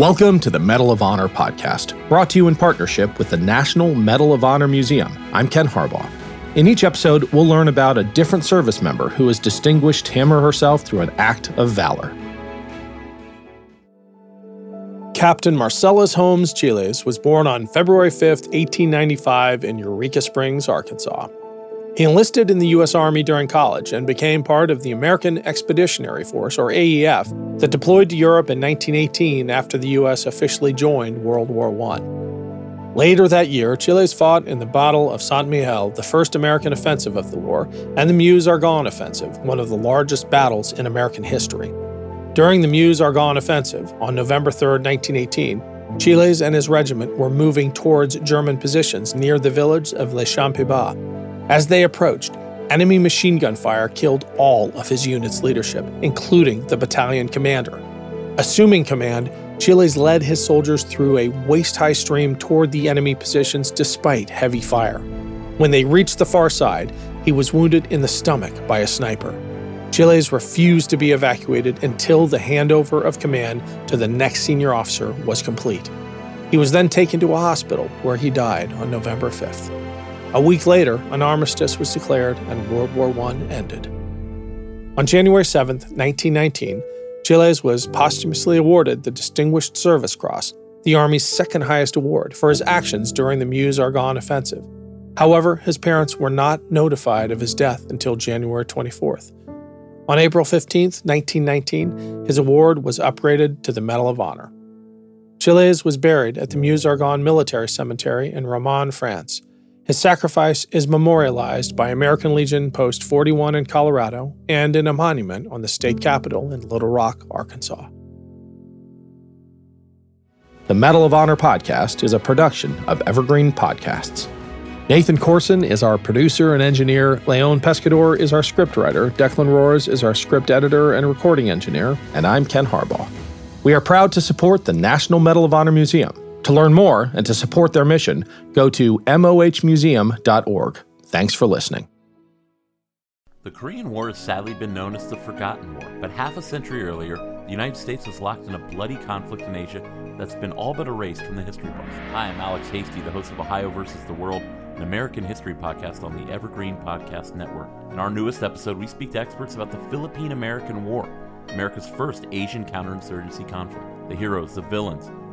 Welcome to the Medal of Honor podcast, brought to you in partnership with the National Medal of Honor Museum. I'm Ken Harbaugh. In each episode, we'll learn about a different service member who has distinguished him or herself through an act of valor. Captain Marcellus Holmes Chiles was born on February 5, 1895, in Eureka Springs, Arkansas. He enlisted in the U.S. Army during college and became part of the American Expeditionary Force, or AEF, that deployed to Europe in 1918 after the U.S. officially joined World War I. Later that year, Chiles fought in the Battle of Saint Mihiel, the first American offensive of the war, and the Meuse Argonne Offensive, one of the largest battles in American history. During the Meuse Argonne Offensive, on November 3, 1918, Chiles and his regiment were moving towards German positions near the village of Le Champy Bas. As they approached, enemy machine gun fire killed all of his unit's leadership, including the battalion commander. Assuming command, Chiles led his soldiers through a waist high stream toward the enemy positions despite heavy fire. When they reached the far side, he was wounded in the stomach by a sniper. Chiles refused to be evacuated until the handover of command to the next senior officer was complete. He was then taken to a hospital where he died on November 5th. A week later, an armistice was declared and World War I ended. On January 7, 1919, Chiles was posthumously awarded the Distinguished Service Cross, the Army's second highest award, for his actions during the Meuse Argonne offensive. However, his parents were not notified of his death until January 24th. On April 15, 1919, his award was upgraded to the Medal of Honor. Chiles was buried at the Meuse Argonne Military Cemetery in Romagne, France. His sacrifice is memorialized by American Legion Post 41 in Colorado and in a monument on the state capitol in Little Rock, Arkansas. The Medal of Honor podcast is a production of Evergreen Podcasts. Nathan Corson is our producer and engineer. Leon Pescador is our scriptwriter. Declan Roars is our script editor and recording engineer. And I'm Ken Harbaugh. We are proud to support the National Medal of Honor Museum. To learn more and to support their mission, go to mohmuseum.org. Thanks for listening. The Korean War has sadly been known as the Forgotten War, but half a century earlier, the United States was locked in a bloody conflict in Asia that's been all but erased from the history books. Hi, I'm Alex Hasty, the host of Ohio versus the World, an American history podcast on the Evergreen Podcast Network. In our newest episode, we speak to experts about the Philippine American War, America's first Asian counterinsurgency conflict. The heroes, the villains,